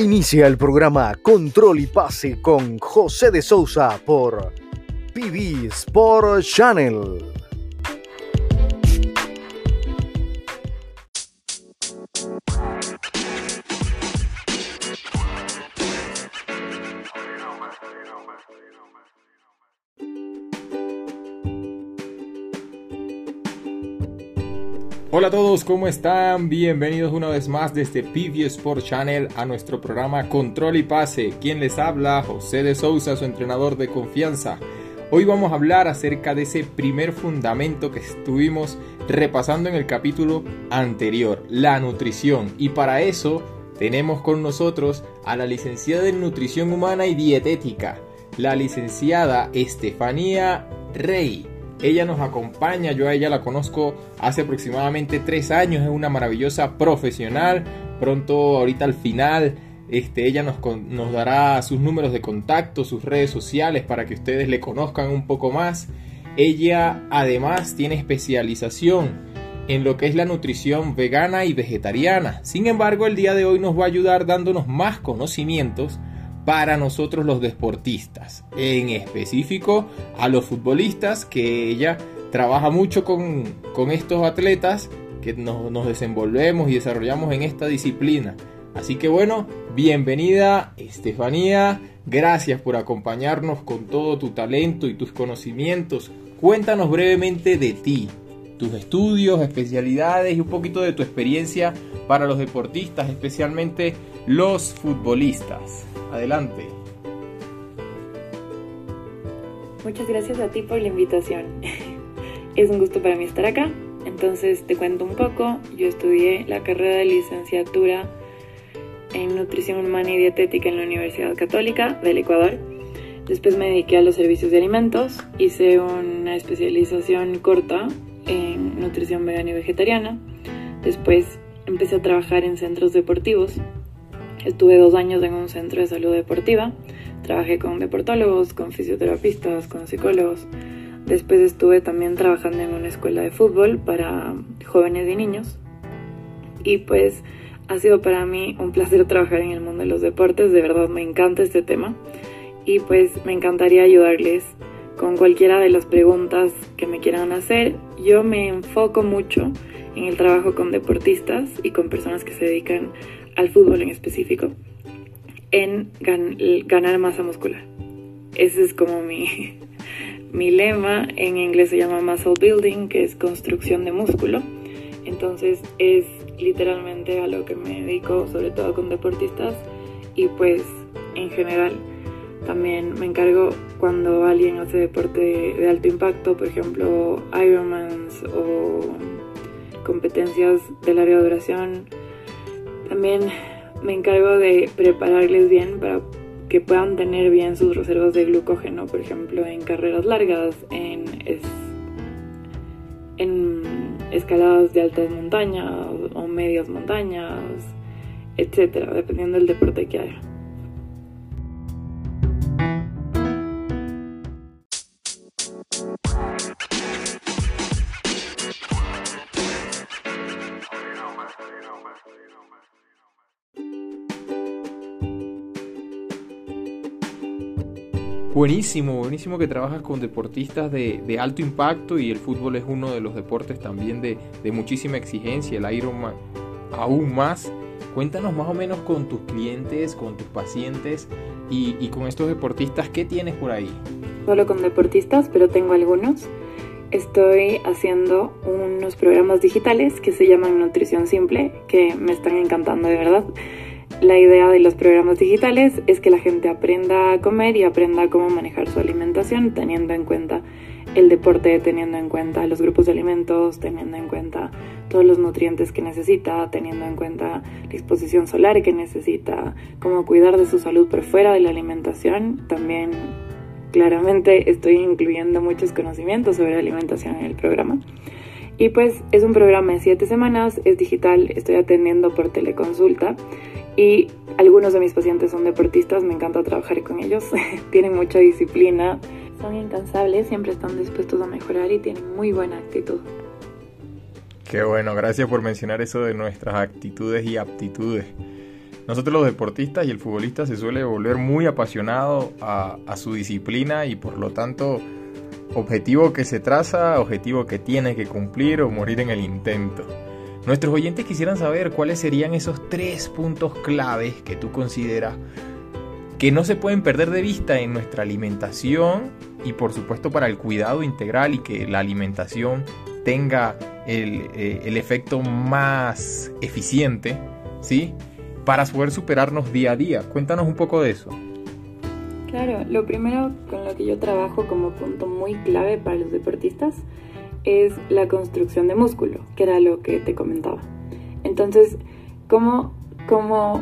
Inicia el programa Control y Pase con José de Sousa por PB Sport Channel. Hola a todos, ¿cómo están? Bienvenidos una vez más desde PV Sport Channel a nuestro programa Control y Pase. ¿Quién les habla? José de Sousa, su entrenador de confianza. Hoy vamos a hablar acerca de ese primer fundamento que estuvimos repasando en el capítulo anterior, la nutrición. Y para eso tenemos con nosotros a la licenciada en Nutrición Humana y Dietética, la licenciada Estefanía Rey. Ella nos acompaña, yo a ella la conozco hace aproximadamente tres años, es una maravillosa profesional. Pronto, ahorita al final, este, ella nos, nos dará sus números de contacto, sus redes sociales para que ustedes le conozcan un poco más. Ella además tiene especialización en lo que es la nutrición vegana y vegetariana. Sin embargo, el día de hoy nos va a ayudar dándonos más conocimientos para nosotros los deportistas, en específico a los futbolistas, que ella trabaja mucho con, estos atletas que nos, nos desenvolvemos y desarrollamos en esta disciplina. Así que bueno, bienvenida Estefanía, gracias por acompañarnos con todo tu talento y tus conocimientos. Cuéntanos brevemente de ti, tus estudios, especialidades y un poquito de tu experiencia para los deportistas, especialmente los futbolistas. Adelante. Muchas gracias a ti por la invitación. es un gusto para mí estar acá. Entonces te cuento un poco. Yo estudié la carrera de licenciatura en nutrición humana y dietética en la Universidad Católica del Ecuador. Después me dediqué a los servicios de alimentos. Hice una especialización corta en nutrición vegana y vegetariana. Después empecé a trabajar en centros deportivos Estuve dos años en un centro de salud deportiva. Trabajé con deportólogos, con fisioterapistas, con psicólogos. Después estuve también trabajando en una escuela de fútbol para jóvenes y niños. Y pues ha sido para mí un placer trabajar en el mundo de los deportes. De verdad me encanta este tema. Y pues me encantaría ayudarles con cualquiera de las preguntas que me quieran hacer. Yo me enfoco mucho en el trabajo con deportistas y con personas que se dedican al fútbol en específico, en ganar masa muscular. Ese es como mi, mi lema. En inglés se llama muscle building, que es construcción de músculo. Entonces es literalmente a lo que me dedico, sobre todo con deportistas y pues en general. También me encargo cuando alguien hace deporte de alto impacto, por ejemplo Ironmans o competencias de larga duración también me encargo de prepararles bien para que puedan tener bien sus reservas de glucógeno, por ejemplo, en carreras largas, en, escaladas de altas montañas o medias montañas, etcétera, dependiendo del deporte que haya. Buenísimo, buenísimo que trabajas con deportistas de, alto impacto y el fútbol es uno de los deportes también de, muchísima exigencia, el Ironman aún más. Cuéntanos más o menos con tus clientes, con tus pacientes y, y con estos deportistas, ¿qué tienes por ahí? Solo con deportistas, pero tengo algunos. Estoy haciendo unos programas digitales que se llaman Nutrición Simple, que me están encantando de verdad. La idea de los programas digitales es que la gente aprenda a comer y aprenda cómo manejar su alimentación teniendo en cuenta el deporte, teniendo en cuenta los grupos de alimentos, teniendo en cuenta todos los nutrientes que necesita, teniendo en cuenta la exposición solar que necesita, cómo cuidar de su salud por fuera de la alimentación. También claramente estoy incluyendo muchos conocimientos sobre alimentación en el programa. Y pues es un programa de siete semanas, es digital, estoy atendiendo por teleconsulta y algunos de mis pacientes son deportistas, me encanta trabajar con ellos, tienen mucha disciplina, son incansables, siempre están dispuestos a mejorar y tienen muy buena actitud. Qué bueno, gracias por mencionar eso de nuestras actitudes y aptitudes. nosotros los deportistas y el futbolista se suele volver muy apasionado a, a su disciplina y por lo tanto objetivo que se traza, objetivo que tiene que cumplir o morir en el intento. Nuestros oyentes quisieran saber cuáles serían esos tres puntos claves que tú consideras que no se pueden perder de vista en nuestra alimentación y por supuesto para el cuidado integral y que la alimentación tenga el, eh, el efecto más eficiente, ¿sí? Para poder superarnos día a día. Cuéntanos un poco de eso. Claro, lo primero con lo que yo trabajo como punto muy clave para los deportistas es la construcción de músculo, que era lo que te comentaba. Entonces, ¿cómo, cómo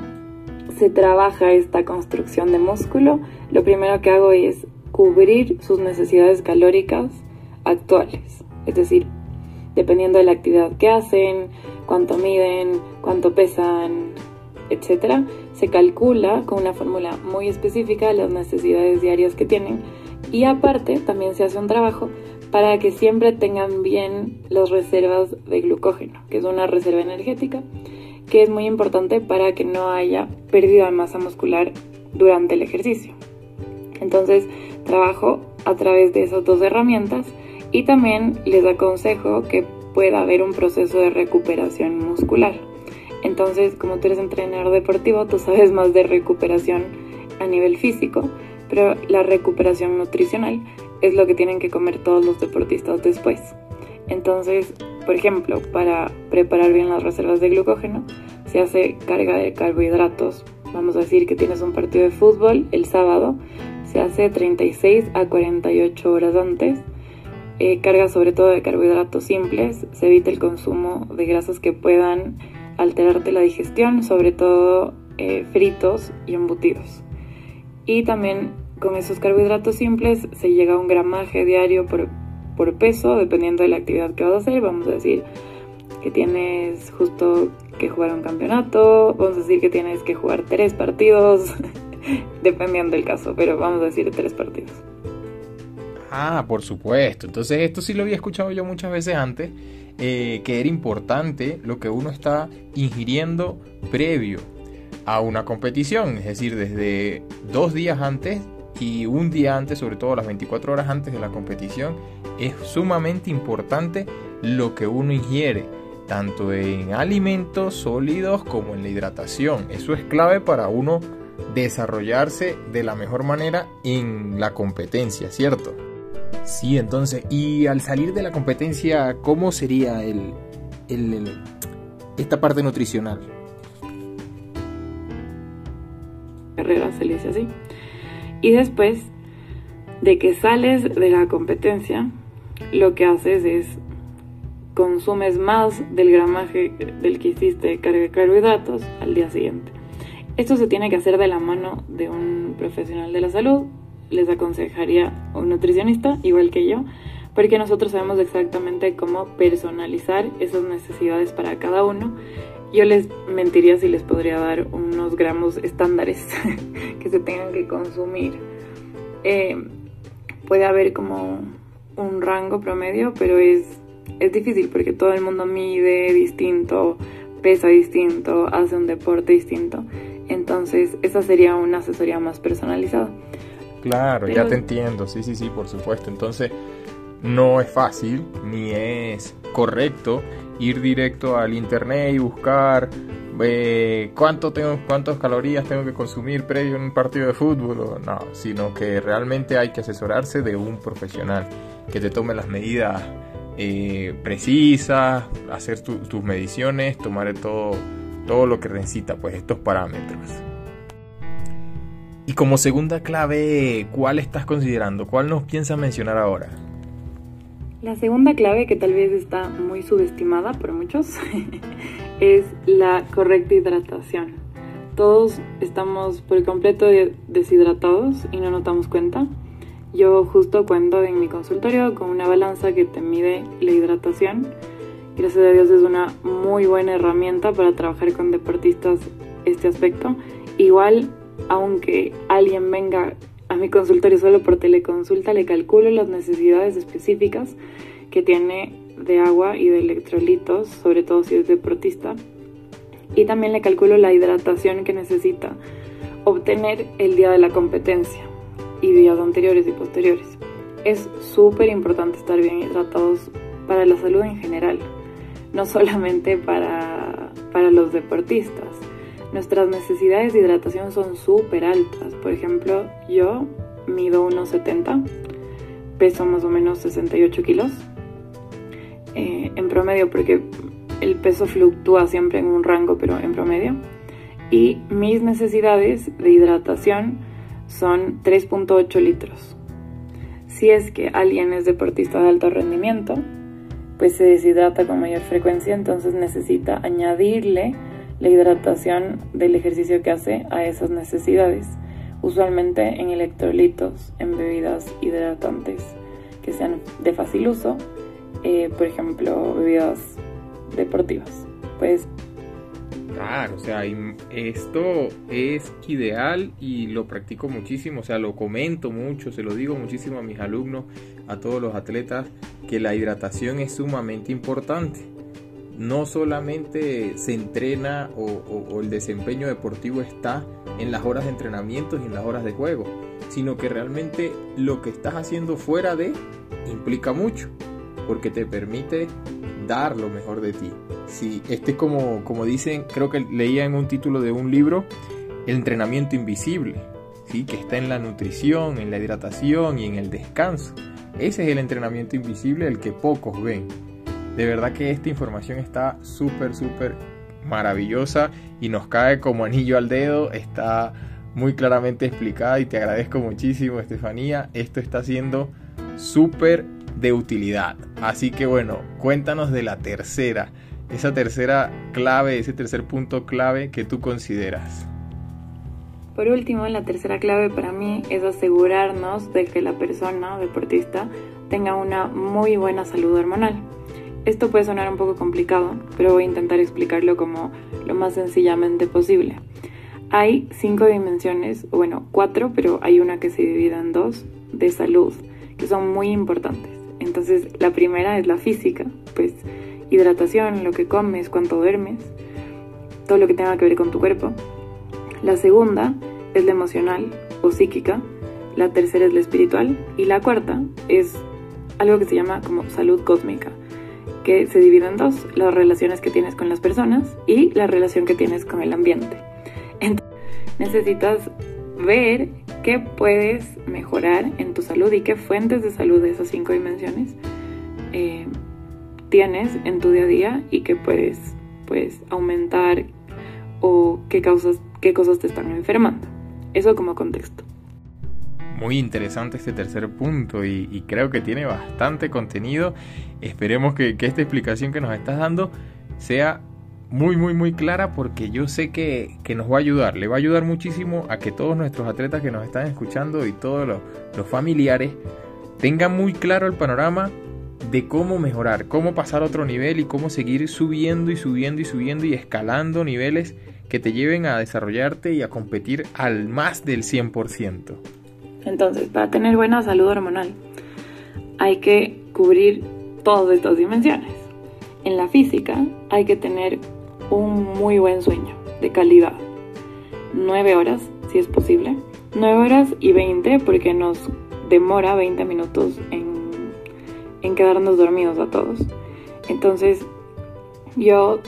se trabaja esta construcción de músculo? Lo primero que hago es cubrir sus necesidades calóricas actuales, es decir, dependiendo de la actividad que hacen, cuánto miden, cuánto pesan, etc., se calcula con una fórmula muy específica las necesidades diarias que tienen y aparte también se hace un trabajo para que siempre tengan bien las reservas de glucógeno, que es una reserva energética que es muy importante para que no haya pérdida de masa muscular durante el ejercicio. Entonces, trabajo a través de esas dos herramientas y también les aconsejo que pueda haber un proceso de recuperación muscular. Entonces, como tú eres entrenador deportivo, tú sabes más de recuperación a nivel físico, pero la recuperación nutricional es lo que tienen que comer todos los deportistas después. Entonces, por ejemplo, para preparar bien las reservas de glucógeno, se hace carga de carbohidratos. Vamos a decir que tienes un partido de fútbol el sábado, se hace 36 a 48 horas antes. Eh, carga sobre todo de carbohidratos simples, se evita el consumo de grasas que puedan alterarte la digestión, sobre todo eh, fritos y embutidos. Y también con esos carbohidratos simples se llega a un gramaje diario por, por peso, dependiendo de la actividad que vas a hacer. Vamos a decir que tienes justo que jugar un campeonato, vamos a decir que tienes que jugar tres partidos, dependiendo del caso, pero vamos a decir tres partidos. Ah, por supuesto. Entonces esto sí lo había escuchado yo muchas veces antes, eh, que era importante lo que uno está ingiriendo previo a una competición, es decir, desde dos días antes y un día antes, sobre todo las 24 horas antes de la competición, es sumamente importante lo que uno ingiere, tanto en alimentos sólidos como en la hidratación. Eso es clave para uno desarrollarse de la mejor manera en la competencia, ¿cierto? Sí, entonces, y al salir de la competencia, ¿cómo sería el, esta parte nutricional? Carrera se le dice así. Y después de que sales de la competencia, lo que haces es consumes más del gramaje del que hiciste de carga de carbohidratos al día siguiente. Esto se tiene que hacer de la mano de un profesional de la salud les aconsejaría un nutricionista, igual que yo, porque nosotros sabemos exactamente cómo personalizar esas necesidades para cada uno. Yo les mentiría si les podría dar unos gramos estándares que se tengan que consumir. Eh, puede haber como un rango promedio, pero es, es difícil porque todo el mundo mide distinto, pesa distinto, hace un deporte distinto. Entonces, esa sería una asesoría más personalizada. Claro, ya te entiendo, sí, sí, sí, por supuesto. Entonces, no es fácil ni es correcto ir directo al internet y buscar eh, tengo, cuántas calorías tengo que consumir previo en un partido de fútbol. No, sino que realmente hay que asesorarse de un profesional que te tome las medidas eh, precisas, hacer tus mediciones, tomar todo, todo lo que necesita, pues estos parámetros. Y como segunda clave, ¿cuál estás considerando? ¿Cuál nos piensas mencionar ahora? La segunda clave, que tal vez está muy subestimada por muchos, es la correcta hidratación. Todos estamos por completo deshidratados y no nos damos cuenta. Yo justo cuento en mi consultorio con una balanza que te mide la hidratación. Gracias a Dios es una muy buena herramienta para trabajar con deportistas este aspecto. Igual aunque alguien venga mi consultorio solo por teleconsulta, le calculo las necesidades específicas que tiene de agua y de electrolitos, sobre todo si es deportista. y también le calculo la hidratación que necesita obtener el día de la competencia y días anteriores y posteriores. Es súper importante estar bien hidratados para la salud en general, no solamente para, para los deportistas. Nuestras necesidades de hidratación son súper altas. Por ejemplo, yo mido unos 70, peso más o menos 68 kilos eh, en promedio, porque el peso fluctúa siempre en un rango, pero en promedio. Y mis necesidades de hidratación son 3.8 litros. Si es que alguien es deportista de alto rendimiento, pues se deshidrata con mayor frecuencia, entonces necesita añadirle la hidratación del ejercicio que hace a esas necesidades, usualmente en electrolitos, en bebidas hidratantes que sean de fácil uso, eh, por ejemplo, bebidas deportivas. Pues Claro, o sea, esto es ideal y lo practico muchísimo, o sea, lo comento mucho, se lo digo muchísimo a mis alumnos, a todos los atletas, que la hidratación es sumamente importante. No solamente se entrena o, el desempeño deportivo está en las horas de entrenamiento y en las horas de juego, sino que realmente lo que estás haciendo fuera de implica mucho, porque te permite dar lo mejor de ti. Si este es como, como dicen, creo que leía en un título de un libro, el entrenamiento invisible, ¿sí? que está en la nutrición, en la hidratación y en el descanso. Ese es el entrenamiento invisible, el que pocos ven. De verdad que esta información está súper, súper maravillosa y nos cae como anillo al dedo. Está muy claramente explicada y te agradezco muchísimo, Estefanía. Esto está siendo súper de utilidad. Así que bueno, cuéntanos de la tercera, esa tercera clave, ese tercer punto clave que tú consideras. Por último, la tercera clave para mí es asegurarnos de que la persona deportista tenga una muy buena salud hormonal. Esto puede sonar un poco complicado, pero voy a intentar explicarlo como lo más sencillamente posible. Hay cinco dimensiones, bueno, cuatro, pero hay una que se divide en dos, de salud, que son muy importantes. Entonces, la primera es la física, pues hidratación, lo que comes, cuánto duermes, todo lo que tenga que ver con tu cuerpo. La segunda es la emocional o psíquica, la tercera es la espiritual y la cuarta es algo que se llama como salud cósmica, que se divide en dos, las relaciones que tienes con las personas y la relación que tienes con el ambiente. Entonces, necesitas ver qué puedes mejorar en tu salud y qué fuentes de salud de esas cinco dimensiones eh, tienes en tu día a día y qué puedes pues, aumentar o qué, causas, qué cosas te están enfermando. Eso como contexto. Muy interesante este tercer punto y, creo que tiene bastante contenido. Esperemos que, esta explicación que nos estás dando sea muy, muy, muy clara porque yo sé que, nos va a ayudar. Le va a ayudar muchísimo a que todos nuestros atletas que nos están escuchando y todos los, los familiares tengan muy claro el panorama de cómo mejorar, cómo pasar a otro nivel y cómo seguir subiendo y subiendo y subiendo y escalando niveles que te lleven a desarrollarte y a competir al más del 100%. Entonces, para tener buena salud hormonal, hay que cubrir todas estas dimensiones. En la física hay que tener un muy buen sueño de calidad. 9 horas, si es posible. 9 horas y 20 porque nos demora 20 minutos en, en quedarnos dormidos a todos. Entonces yo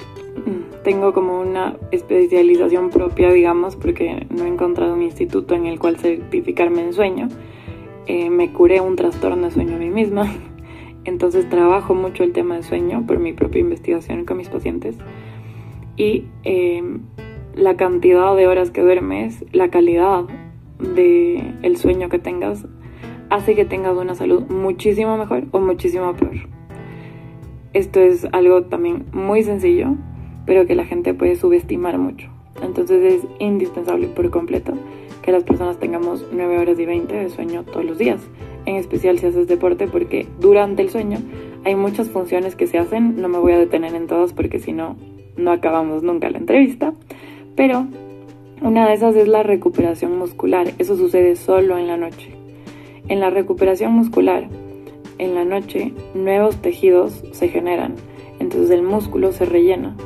mm, tengo como una especialización propia, digamos, porque no he encontrado un instituto en el cual certificarme en sueño. Eh, me curé un trastorno de sueño a mí misma. Entonces trabajo mucho el tema del sueño por mi propia investigación con mis pacientes y em, la cantidad de horas que duermes, la calidad del el sueño que tengas, hace que tengas una salud muchísimo mejor o muchísimo peor. Esto es algo también muy sencillo, pero que la gente puede subestimar mucho. Entonces es indispensable por completo que las personas tengamos 9 horas y 20 de sueño todos los días, en especial si haces deporte, porque durante el sueño hay muchas funciones que se hacen, no me voy a detener en todas porque si no no acabamos nunca la entrevista, pero una de esas es la recuperación muscular. Eso sucede solo en la noche. En la recuperación muscular, en la noche, nuevos tejidos se generan. Entonces el músculo se rellena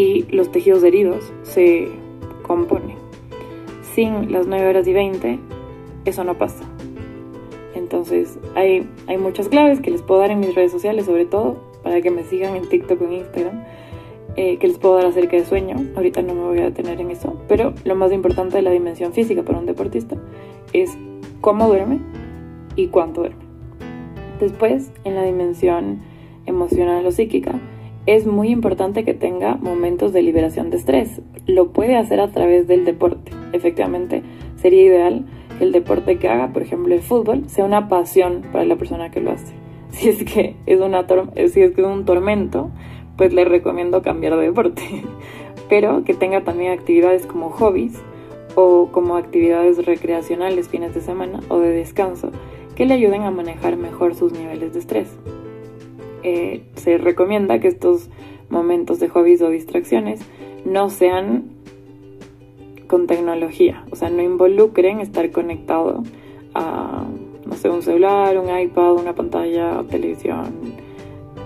y los tejidos heridos se componen. Sin las 9 horas y 20, eso no pasa. Entonces, hay, hay muchas claves que les puedo dar en mis redes sociales, sobre todo para que me sigan en TikTok o en Instagram, eh, que les puedo dar acerca de sueño. Ahorita no me voy a detener en eso, pero lo más importante de la dimensión física para un deportista es cómo duerme y cuánto duerme. Después, en la dimensión emocional o psíquica, es muy importante que tenga momentos de liberación de estrés. Lo puede hacer a través del deporte. Efectivamente, sería ideal que el deporte que haga, por ejemplo el fútbol, sea una pasión para la persona que lo hace. Si es que es, una si es, que es un tormento, pues le recomiendo cambiar de deporte. Pero que tenga también actividades como hobbies o como actividades recreacionales fines de semana o de descanso que le ayuden a manejar mejor sus niveles de estrés. Eh, se recomienda que estos momentos de hobbies o distracciones no sean con tecnología, o sea, no involucren estar conectado a, no sé, un celular, un iPad, una pantalla, televisión,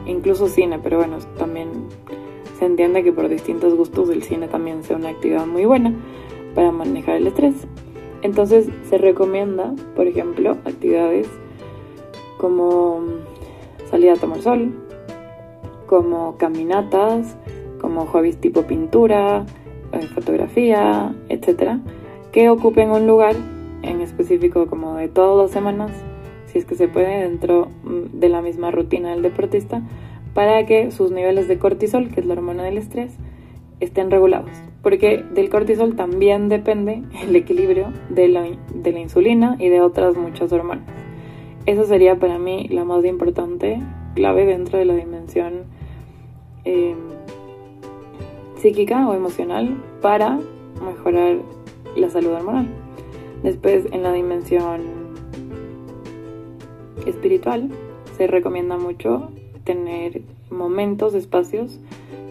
incluso cine, pero bueno, también se entiende que por distintos gustos el cine también sea una actividad muy buena para manejar el estrés. Entonces se recomienda, por ejemplo, actividades como salir a tomar sol, como caminatas, como hobbies tipo pintura, eh, fotografía, etcétera, que ocupen un lugar en específico como de todas las semanas, si es que se puede, dentro mm, de la misma rutina del deportista, para que sus niveles de cortisol, que es la hormona del estrés, estén regulados. Porque del cortisol también depende el equilibrio de la, de la insulina y de otras muchas hormonas. Eso sería para mí la más importante clave dentro de la dimensión em, psíquica o emocional para mejorar la salud hormonal. Después, en la dimensión espiritual, se recomienda mucho tener momentos, espacios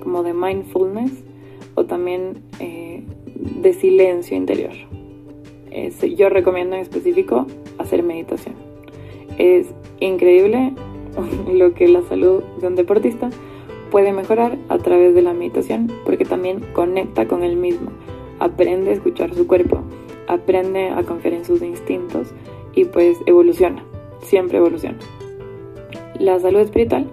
como de mindfulness o también eh, de silencio interior. yo recomiendo en específico hacer meditación. Es increíble lo que la salud de un deportista puede mejorar a través de la meditación porque también conecta con él mismo, aprende a escuchar su cuerpo, aprende a confiar en sus instintos y pues evoluciona, siempre evoluciona. La salud espiritual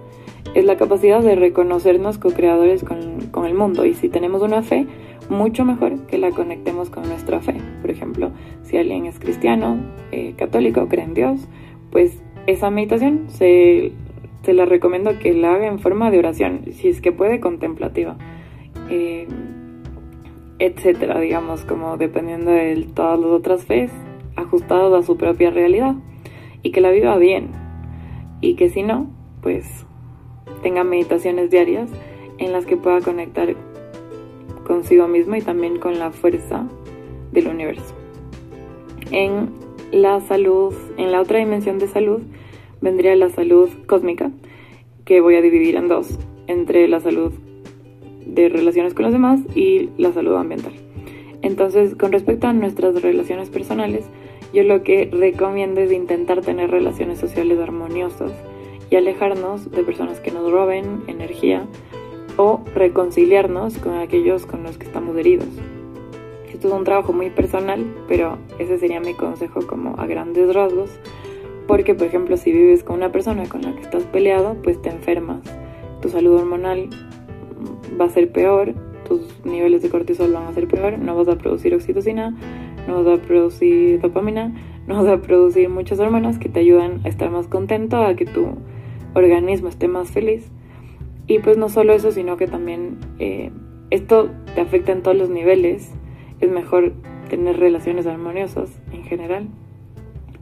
es la capacidad de reconocernos co-creadores con, con, el mundo y si tenemos una fe, mucho mejor que la conectemos con nuestra fe. Por ejemplo, si alguien es cristiano, eh, católico, cree en Dios, pues esa meditación se, la recomiendo que la haga en forma de oración, si es que puede, contemplativa, eh, etcétera, digamos, como dependiendo de todas las otras fes, ajustados a su propia realidad, y que la viva bien, y que si no, pues tenga meditaciones diarias en las que pueda conectar consigo mismo y también con la fuerza del universo. En la salud, en la otra dimensión de salud, vendría la salud cósmica, que voy a dividir en dos, entre la salud de relaciones con los demás y la salud ambiental. Entonces, con respecto a nuestras relaciones personales, yo lo que recomiendo es intentar tener relaciones sociales armoniosas y alejarnos de personas que nos roben energía o reconciliarnos con aquellos con los que estamos heridos. Esto es un trabajo muy personal, pero ese sería mi consejo como a grandes rasgos, porque por ejemplo si vives con una persona con la que estás peleado, pues te enfermas, tu salud hormonal va a ser peor, tus niveles de cortisol van a ser peor, no vas a producir oxitocina, no vas a producir dopamina, no vas a producir muchas hormonas que te ayudan a estar más contento, a que tu organismo esté más feliz. Y pues no solo eso, sino que también eh, esto te afecta en todos los niveles es mejor tener relaciones armoniosas en general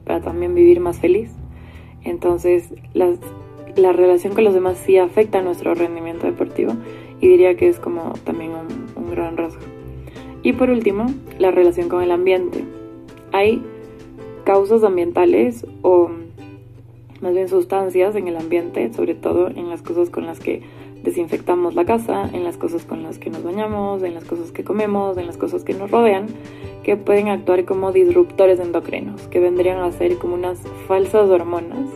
para también vivir más feliz. Entonces, la relación con los demás sí afecta nuestro rendimiento deportivo y diría que es como también un, un gran rasgo. Y por último, la relación con el ambiente. Hay causas ambientales o más bien sustancias en el ambiente, sobre todo en las cosas con las que desinfectamos la casa, en las cosas con las que nos bañamos, en las cosas que comemos, en las cosas que nos rodean, que pueden actuar como disruptores endocrinos, que vendrían a ser como unas falsas hormonas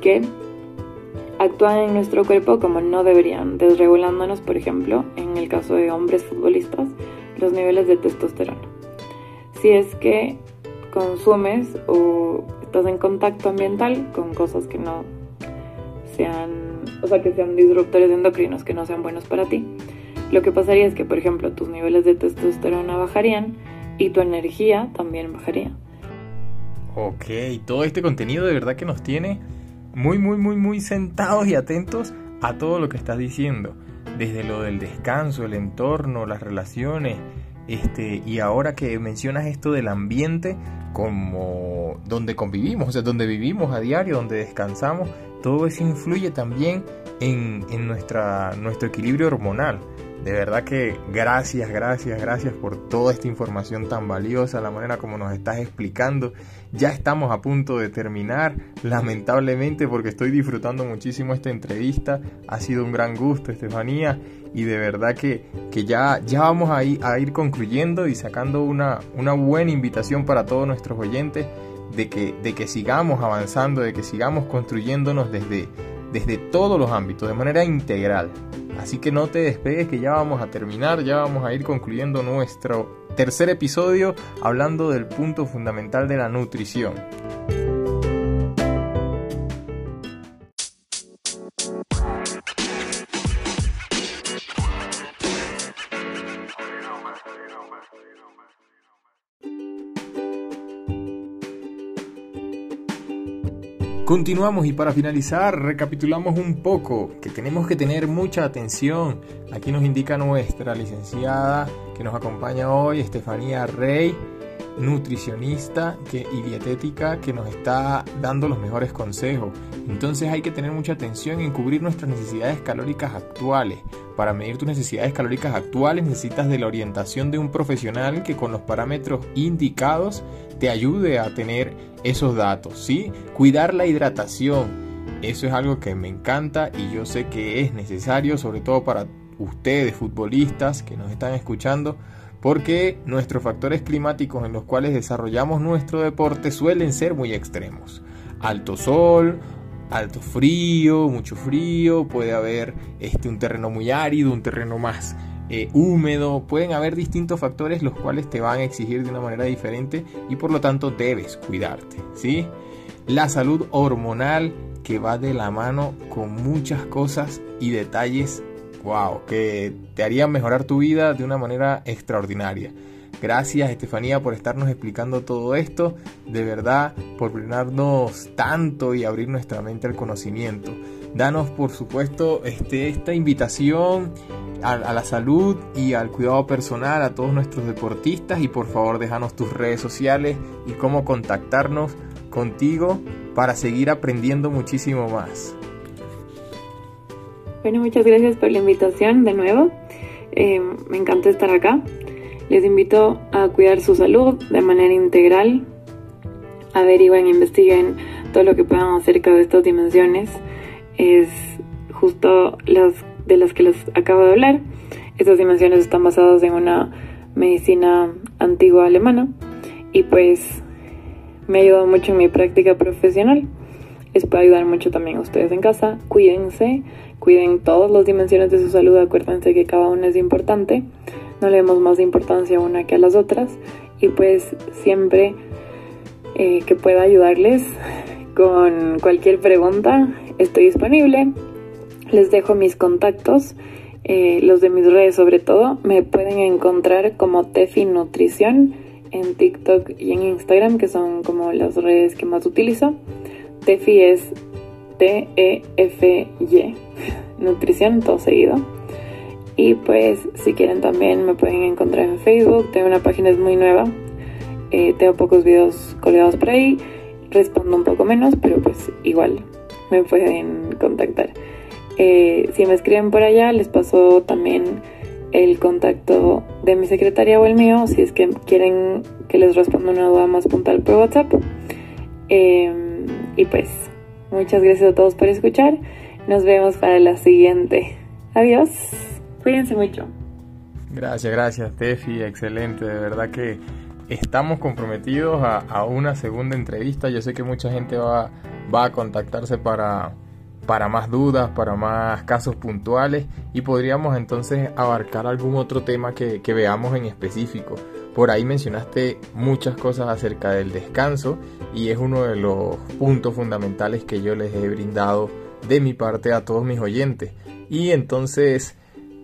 que actúan en nuestro cuerpo como no deberían, desregulándonos, por ejemplo, en el caso de hombres futbolistas, los niveles de testosterona. Si es que consumes o estás en contacto ambiental con cosas que no sean, o sea, que sean disruptores endocrinos, que no sean buenos para ti, lo que pasaría es que, por ejemplo, tus niveles de testosterona bajarían y tu energía también bajaría. Ok, todo este contenido de verdad que nos tiene muy, muy, muy, muy sentados y atentos a todo lo que estás diciendo. Desde lo del descanso, el entorno, las relaciones, este, y ahora que mencionas esto del ambiente como donde convivimos, o sea, donde vivimos a diario, donde descansamos, todo eso influye también en, en nuestra, nuestro equilibrio hormonal. De verdad que gracias, gracias, gracias por toda esta información tan valiosa, la manera como nos estás explicando. Ya estamos a punto de terminar, lamentablemente, porque estoy disfrutando muchísimo esta entrevista. Ha sido un gran gusto, Estefanía, y de verdad que, que ya, ya vamos a ir, a ir concluyendo y sacando una, una buena invitación para todos nuestros oyentes de que, de que sigamos avanzando, de que sigamos construyéndonos desde, desde todos los ámbitos, de manera integral. Así que no te despegues que ya vamos a terminar, ya vamos a ir concluyendo nuestro tercer episodio hablando del punto fundamental de la nutrición. Continuamos y para finalizar recapitulamos un poco que tenemos que tener mucha atención. Aquí nos indica nuestra licenciada que nos acompaña hoy, Estefanía Rey, nutricionista y dietética que nos está dando los mejores consejos. Entonces hay que tener mucha atención en cubrir nuestras necesidades calóricas actuales. Para medir tus necesidades calóricas actuales necesitas de la orientación de un profesional que con los parámetros indicados te ayude a tener esos datos, ¿sí? Cuidar la hidratación. Eso es algo que me encanta y yo sé que es necesario, sobre todo para ustedes, futbolistas que nos están escuchando, porque nuestros factores climáticos en los cuales desarrollamos nuestro deporte suelen ser muy extremos. Alto sol, alto frío, mucho frío, puede haber este, un terreno muy árido, un terreno más eh, húmedo, pueden haber distintos factores los cuales te van a exigir de una manera diferente y por lo tanto debes cuidarte, ¿sí? La salud hormonal que va de la mano con muchas cosas y detalles, wow, que te harían mejorar tu vida de una manera extraordinaria. Gracias Estefanía por estarnos explicando todo esto, de verdad por brindarnos tanto y abrir nuestra mente al conocimiento. Danos por supuesto este, esta invitación a, la salud y al cuidado personal a todos nuestros deportistas y por favor déjanos tus redes sociales y cómo contactarnos contigo para seguir aprendiendo muchísimo más. Bueno, muchas gracias por la invitación de nuevo. Eh, me encanta estar acá. Les invito a cuidar su salud de manera integral. Averigüen, investiguen todo lo que puedan acerca de estas dimensiones. Es justo las de las que les acabo de hablar. Estas dimensiones están basadas en una medicina antigua alemana y pues me ha ayudado mucho en mi práctica profesional. Les puede ayudar mucho también a ustedes en casa. Cuídense, cuiden todas las dimensiones de su salud. Acuérdense que cada una es importante. No le demos más importancia a una que a las otras. Y pues siempre eh, que pueda ayudarles con cualquier pregunta, estoy disponible. Les dejo mis contactos, eh, los de mis redes sobre todo. Me pueden encontrar como Tefi Nutrición en TikTok y en Instagram, que son como las redes que más utilizo. Tefi es T-E-F-Y, nutrición, todo seguido. Y pues si quieren también me pueden encontrar en Facebook, tengo una página es muy nueva, eh, tengo pocos videos colgados por ahí, respondo un poco menos, pero pues igual me pueden contactar. Eh, si me escriben por allá, les paso también el contacto de mi secretaria o el mío, si es que quieren que les responda una duda más puntual por WhatsApp. Em, y pues, muchas gracias a todos por escuchar. Nos vemos para la siguiente. Adiós. Cuídense mucho. Gracias, gracias, Tefi. Excelente. De verdad que estamos comprometidos a, una segunda entrevista. Yo sé que mucha gente va, a contactarse para para más dudas, para más casos puntuales y podríamos entonces abarcar algún otro tema que veamos en específico. Por ahí mencionaste muchas cosas acerca del descanso y es uno de los puntos fundamentales que yo les he brindado de mi parte a todos mis oyentes. Y entonces,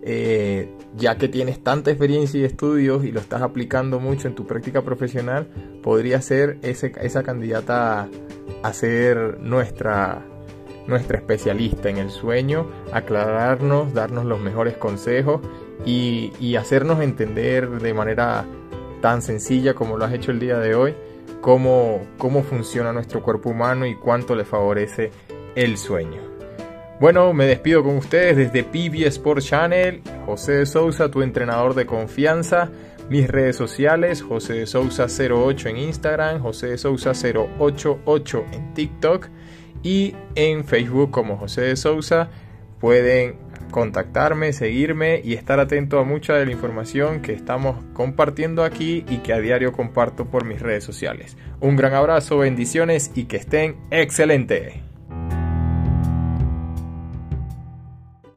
eh, ya que tienes tanta experiencia y estudios y lo estás aplicando mucho en tu práctica profesional, podría ser esa candidata a ser nuestra, nuestra especialista en el sueño, aclararnos, darnos los mejores consejos y, y hacernos entender de manera tan sencilla como lo has hecho el día de hoy, cómo, cómo funciona nuestro cuerpo humano y cuánto le favorece el sueño. Bueno, me despido con ustedes desde PB Sport Channel, José de Sousa, tu entrenador de confianza. Mis redes sociales, José de Sousa 08 en Instagram, José de Sousa 088 en TikTok y en Facebook como José de Sousa. Pueden contactarme, seguirme y estar atento a mucha de la información que estamos compartiendo aquí y que a diario comparto por mis redes sociales. Un gran abrazo, bendiciones y que estén excelentes.